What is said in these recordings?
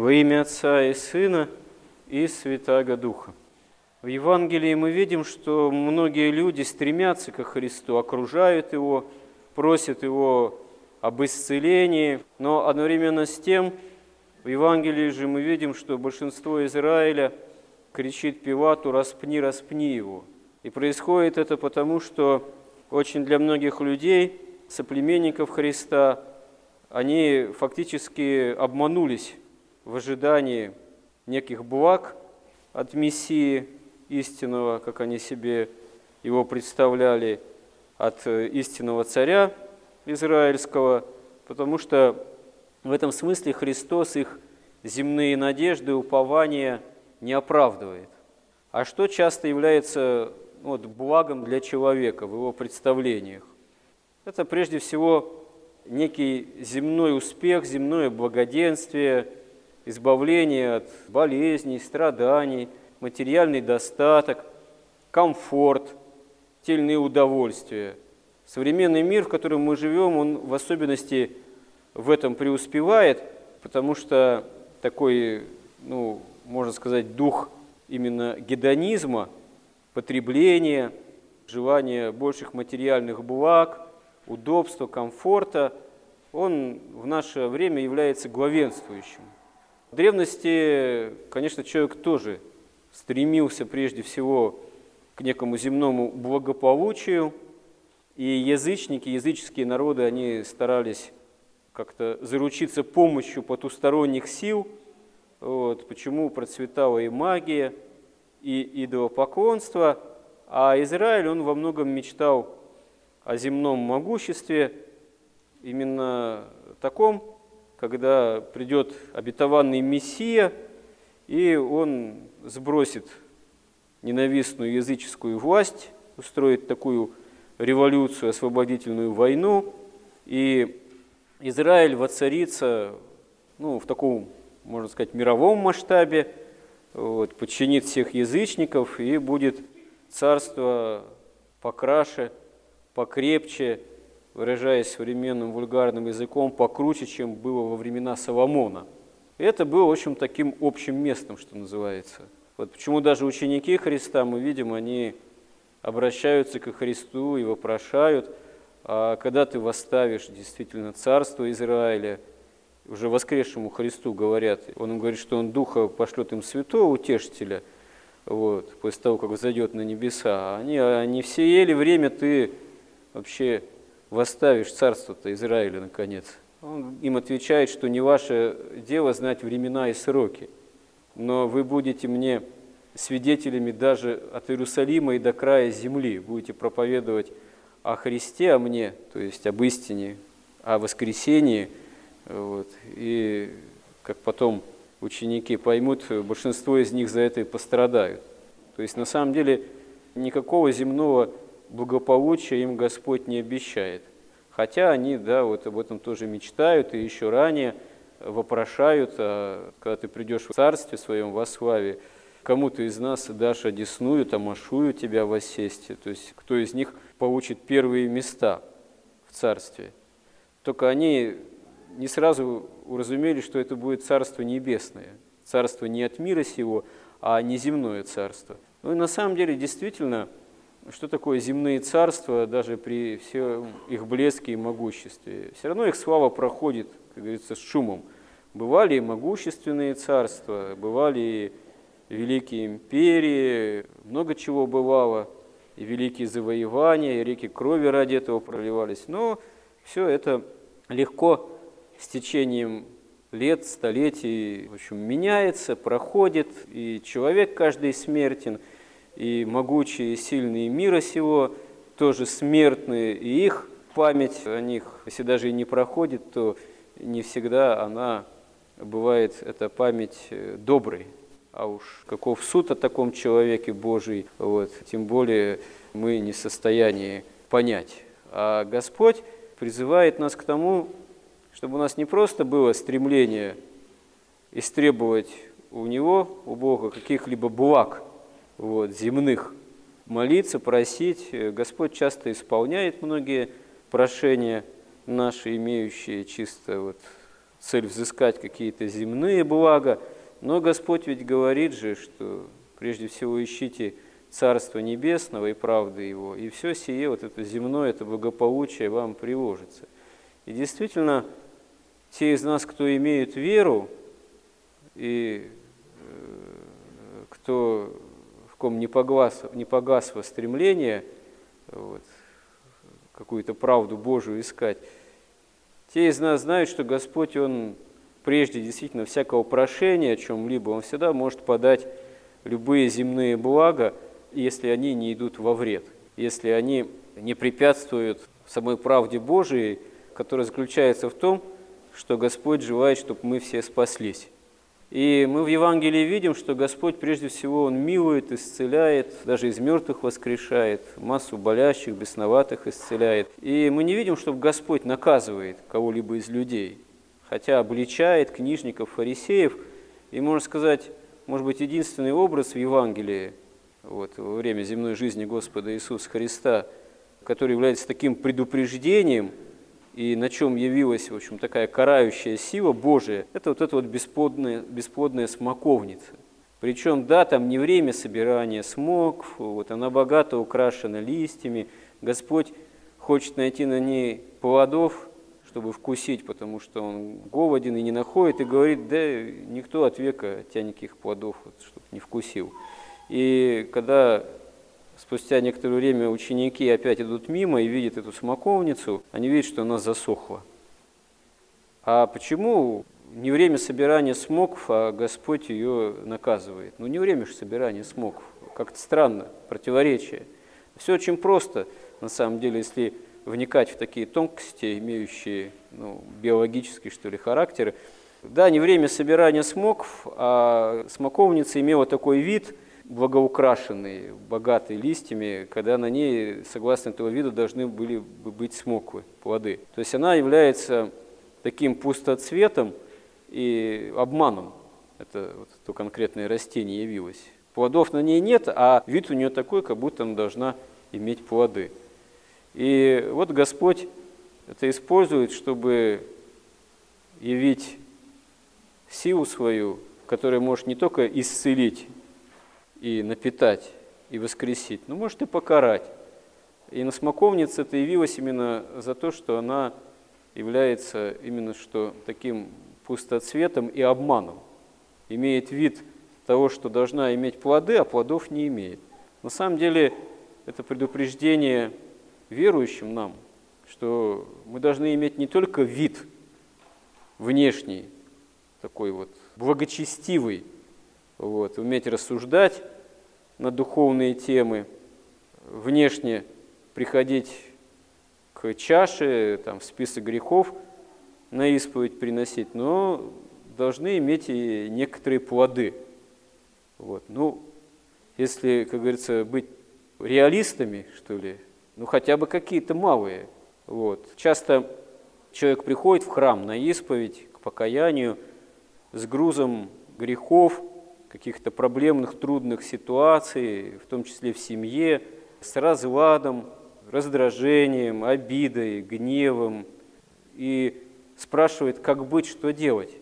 Во имя Отца и Сына и Святаго Духа. В Евангелии мы видим, что многие люди стремятся ко Христу, окружают Его, просят Его об исцелении, но одновременно с тем в Евангелии же мы видим, что большинство Израиля кричит Пилату «распни, распни его». И происходит это потому, что очень для многих людей, соплеменников Христа, они фактически обманулись в ожидании неких благ от Мессии истинного, как они себе его представляли, от истинного царя израильского, потому что в этом смысле Христос их земные надежды, упования не оправдывает. А что часто является вот, благом для человека в его представлениях? Это прежде всего некий земной успех, земное благоденствие, избавление от болезней, страданий, материальный достаток, комфорт, тельные удовольствия. Современный мир, в котором мы живем, он в особенности в этом преуспевает, потому что такой, ну, можно сказать, дух именно гедонизма, потребления, желания больших материальных благ, удобства, комфорта, он в наше время является главенствующим. В древности, конечно, человек тоже стремился прежде всего к некому земному благополучию, и язычники, языческие народы, они старались как-то заручиться помощью потусторонних сил. Вот, почему процветала и магия, и идолопоклонство, а Израиль, он во многом мечтал о земном могуществе, именно таком, когда придет обетованный Мессия, и он сбросит ненавистную языческую власть, устроит такую революцию, освободительную войну, и Израиль воцарится ну, в таком, можно сказать, мировом масштабе, вот, подчинит всех язычников и будет царство покраше, покрепче, выражаясь современным вульгарным языком, покруче, чем было во времена Соломона. И это было, в общем, таким общим местом, что называется. Вот почему даже ученики Христа, мы видим, они обращаются к Христу и вопрошают – а когда ты восставишь действительно царство Израиля, уже воскресшему Христу говорят, он им говорит, что он Духа пошлет им святого утешителя, вот, после того, как взойдет на небеса. Они, они все ели время, ты вообще восставишь царство-то Израиля, наконец. Он им отвечает, что не ваше дело знать времена и сроки, но вы будете мне свидетелями даже от Иерусалима и до края земли, будете проповедовать о Христе, о мне, то есть об истине, о воскресении. Вот, и как потом ученики поймут, большинство из них за это и пострадают. То есть на самом деле никакого земного благополучия им Господь не обещает. Хотя они, да, вот об этом тоже мечтают и еще ранее вопрошают, а когда ты придешь в царстве своем, во славе, кому-то из нас дашь одесную, тамашую тебя воссесть. То есть кто из них получит первые места в царстве. Только они не сразу уразумели, что это будет царство небесное, царство не от мира сего, а неземное царство. Ну и на самом деле действительно, что такое земные царства, даже при всем их блеске и могуществе? Все равно их слава проходит, как говорится, с шумом. Бывали и могущественные царства, бывали и великие империи, много чего бывало, и великие завоевания, и реки крови ради этого проливались. Но все это легко с течением лет, столетий, в общем, меняется, проходит, и человек каждый смертен, и могучие и сильные мира сего тоже смертные, и их память о них, если даже и не проходит, то не всегда она бывает, эта память э, доброй, а уж каков суд о таком человеке Божий, вот, тем более мы не в состоянии понять. А Господь призывает нас к тому, чтобы у нас не просто было стремление истребовать у Него, у Бога, каких-либо благ вот, земных, молиться, просить. Господь часто исполняет многие прошения наши, имеющие чисто вот цель взыскать какие-то земные блага. Но Господь ведь говорит же, что прежде всего ищите Царство Небесного и правды Его, и все сие, вот это земное, это благополучие вам приложится. И действительно, те из нас, кто имеют веру, и э, кто, ком не погас, не погасло стремление вот, какую-то правду Божию искать, те из нас знают, что Господь, Он прежде действительно всякого прошения о чем-либо, Он всегда может подать любые земные блага, если они не идут во вред, если они не препятствуют самой правде Божией, которая заключается в том, что Господь желает, чтобы мы все спаслись. И мы в Евангелии видим, что Господь прежде всего Он милует, исцеляет, даже из мертвых воскрешает, массу болящих, бесноватых исцеляет. И мы не видим, чтобы Господь наказывает кого-либо из людей, хотя обличает книжников, фарисеев. И можно сказать, может быть, единственный образ в Евангелии вот, во время земной жизни Господа Иисуса Христа, который является таким предупреждением – и на чем явилась, в общем, такая карающая сила Божия, это вот эта вот бесплодная, бесплодная смоковница. Причем, да, там не время собирания смокв, вот она богато украшена листьями. Господь хочет найти на ней плодов, чтобы вкусить, потому что он голоден и не находит, и говорит, да никто от века тебя никаких плодов, вот, чтобы не вкусил. И когда Спустя некоторое время ученики опять идут мимо и видят эту смоковницу, они видят, что она засохла. А почему не время собирания смоков, а Господь ее наказывает? Ну, не время же собирания смоков. Как-то странно, противоречие. Все очень просто, на самом деле, если вникать в такие тонкости, имеющие ну, биологический, что ли, характер. Да, не время собирания смоков, а смоковница имела такой вид – благоукрашенный, богатый листьями, когда на ней, согласно этого вида, должны были бы быть смоквы, плоды. То есть она является таким пустоцветом и обманом. Это вот то конкретное растение явилось. Плодов на ней нет, а вид у нее такой, как будто она должна иметь плоды. И вот Господь это использует, чтобы явить силу свою, которая может не только исцелить и напитать, и воскресить, но может и покарать. И на смоковнице это явилось именно за то, что она является именно что таким пустоцветом и обманом. Имеет вид того, что должна иметь плоды, а плодов не имеет. На самом деле это предупреждение верующим нам, что мы должны иметь не только вид внешний, такой вот благочестивый, вот, уметь рассуждать на духовные темы, внешне приходить к чаше, там, в список грехов на исповедь приносить, но должны иметь и некоторые плоды. Вот. Ну, если, как говорится, быть реалистами, что ли, ну хотя бы какие-то малые. Вот. Часто человек приходит в храм на исповедь, к покаянию с грузом грехов, каких-то проблемных, трудных ситуаций, в том числе в семье, с разладом, раздражением, обидой, гневом, и спрашивает, как быть, что делать.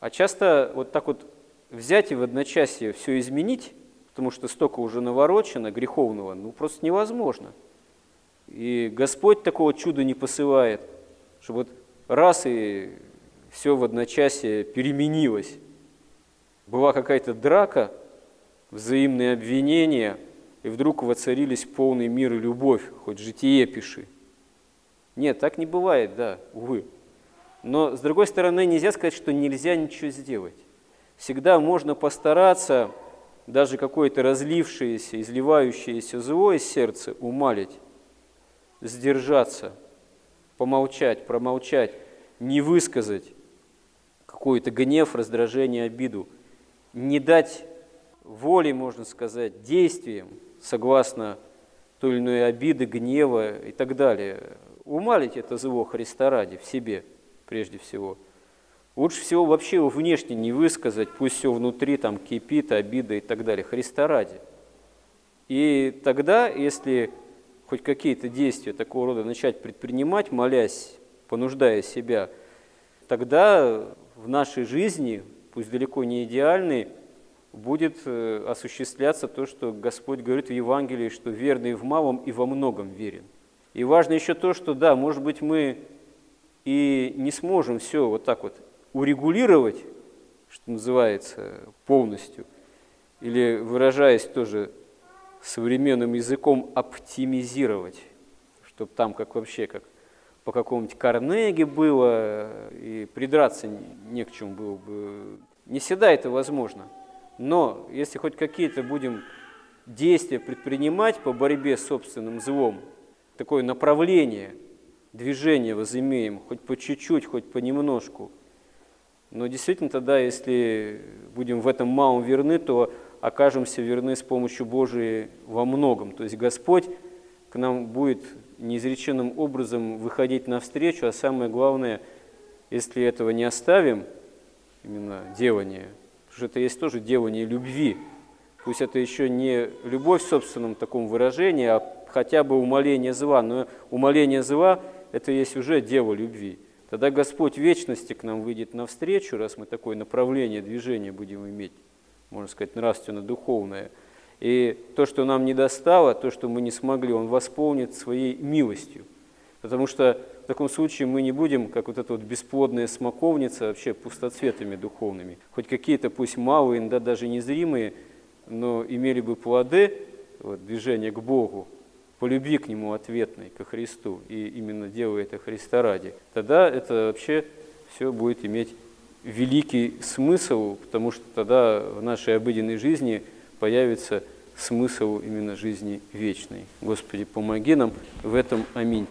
А часто вот так вот взять и в одночасье все изменить, потому что столько уже наворочено, греховного, ну просто невозможно. И Господь такого чуда не посылает, чтобы вот раз и все в одночасье переменилось была какая-то драка, взаимные обвинения, и вдруг воцарились полный мир и любовь, хоть житие пиши. Нет, так не бывает, да, увы. Но, с другой стороны, нельзя сказать, что нельзя ничего сделать. Всегда можно постараться даже какое-то разлившееся, изливающееся зло из сердца умалить, сдержаться, помолчать, промолчать, не высказать какой-то гнев, раздражение, обиду – не дать воли, можно сказать, действиям, согласно той или иной обиды, гнева и так далее. Умалить это зло Христа ради в себе, прежде всего. Лучше всего вообще его внешне не высказать, пусть все внутри там кипит, обида и так далее, Христа ради. И тогда, если хоть какие-то действия такого рода начать предпринимать, молясь, понуждая себя – тогда в нашей жизни, пусть далеко не идеальной, будет э, осуществляться то, что Господь говорит в Евангелии, что верный в малом и во многом верен. И важно еще то, что да, может быть, мы и не сможем все вот так вот урегулировать, что называется, полностью, или выражаясь тоже современным языком, оптимизировать, чтобы там как вообще, как по какому-нибудь Карнеге было, и придраться не к чему было бы. Не всегда это возможно. Но если хоть какие-то будем действия предпринимать по борьбе с собственным злом, такое направление движения возымеем, хоть по чуть-чуть, хоть понемножку. Но действительно тогда, если будем в этом малом верны, то окажемся верны с помощью Божией во многом. То есть Господь к нам будет неизреченным образом выходить навстречу, а самое главное, если этого не оставим, именно делание, потому что это есть тоже делание любви, пусть это еще не любовь в собственном таком выражении, а хотя бы умоление зла, но умоление зла – это есть уже дело любви. Тогда Господь вечности к нам выйдет навстречу, раз мы такое направление движения будем иметь, можно сказать, нравственно-духовное. И то, что нам не достало, то, что мы не смогли, Он восполнит своей милостью. Потому что в таком случае мы не будем, как вот эта вот бесплодная смоковница, вообще пустоцветами духовными. Хоть какие-то, пусть малые, да даже незримые, но имели бы плоды, вот, движение к Богу, по любви к Нему ответной, ко Христу, и именно делая это Христа ради, тогда это вообще все будет иметь великий смысл, потому что тогда в нашей обыденной жизни появится смысл именно жизни вечной. Господи, помоги нам в этом. Аминь.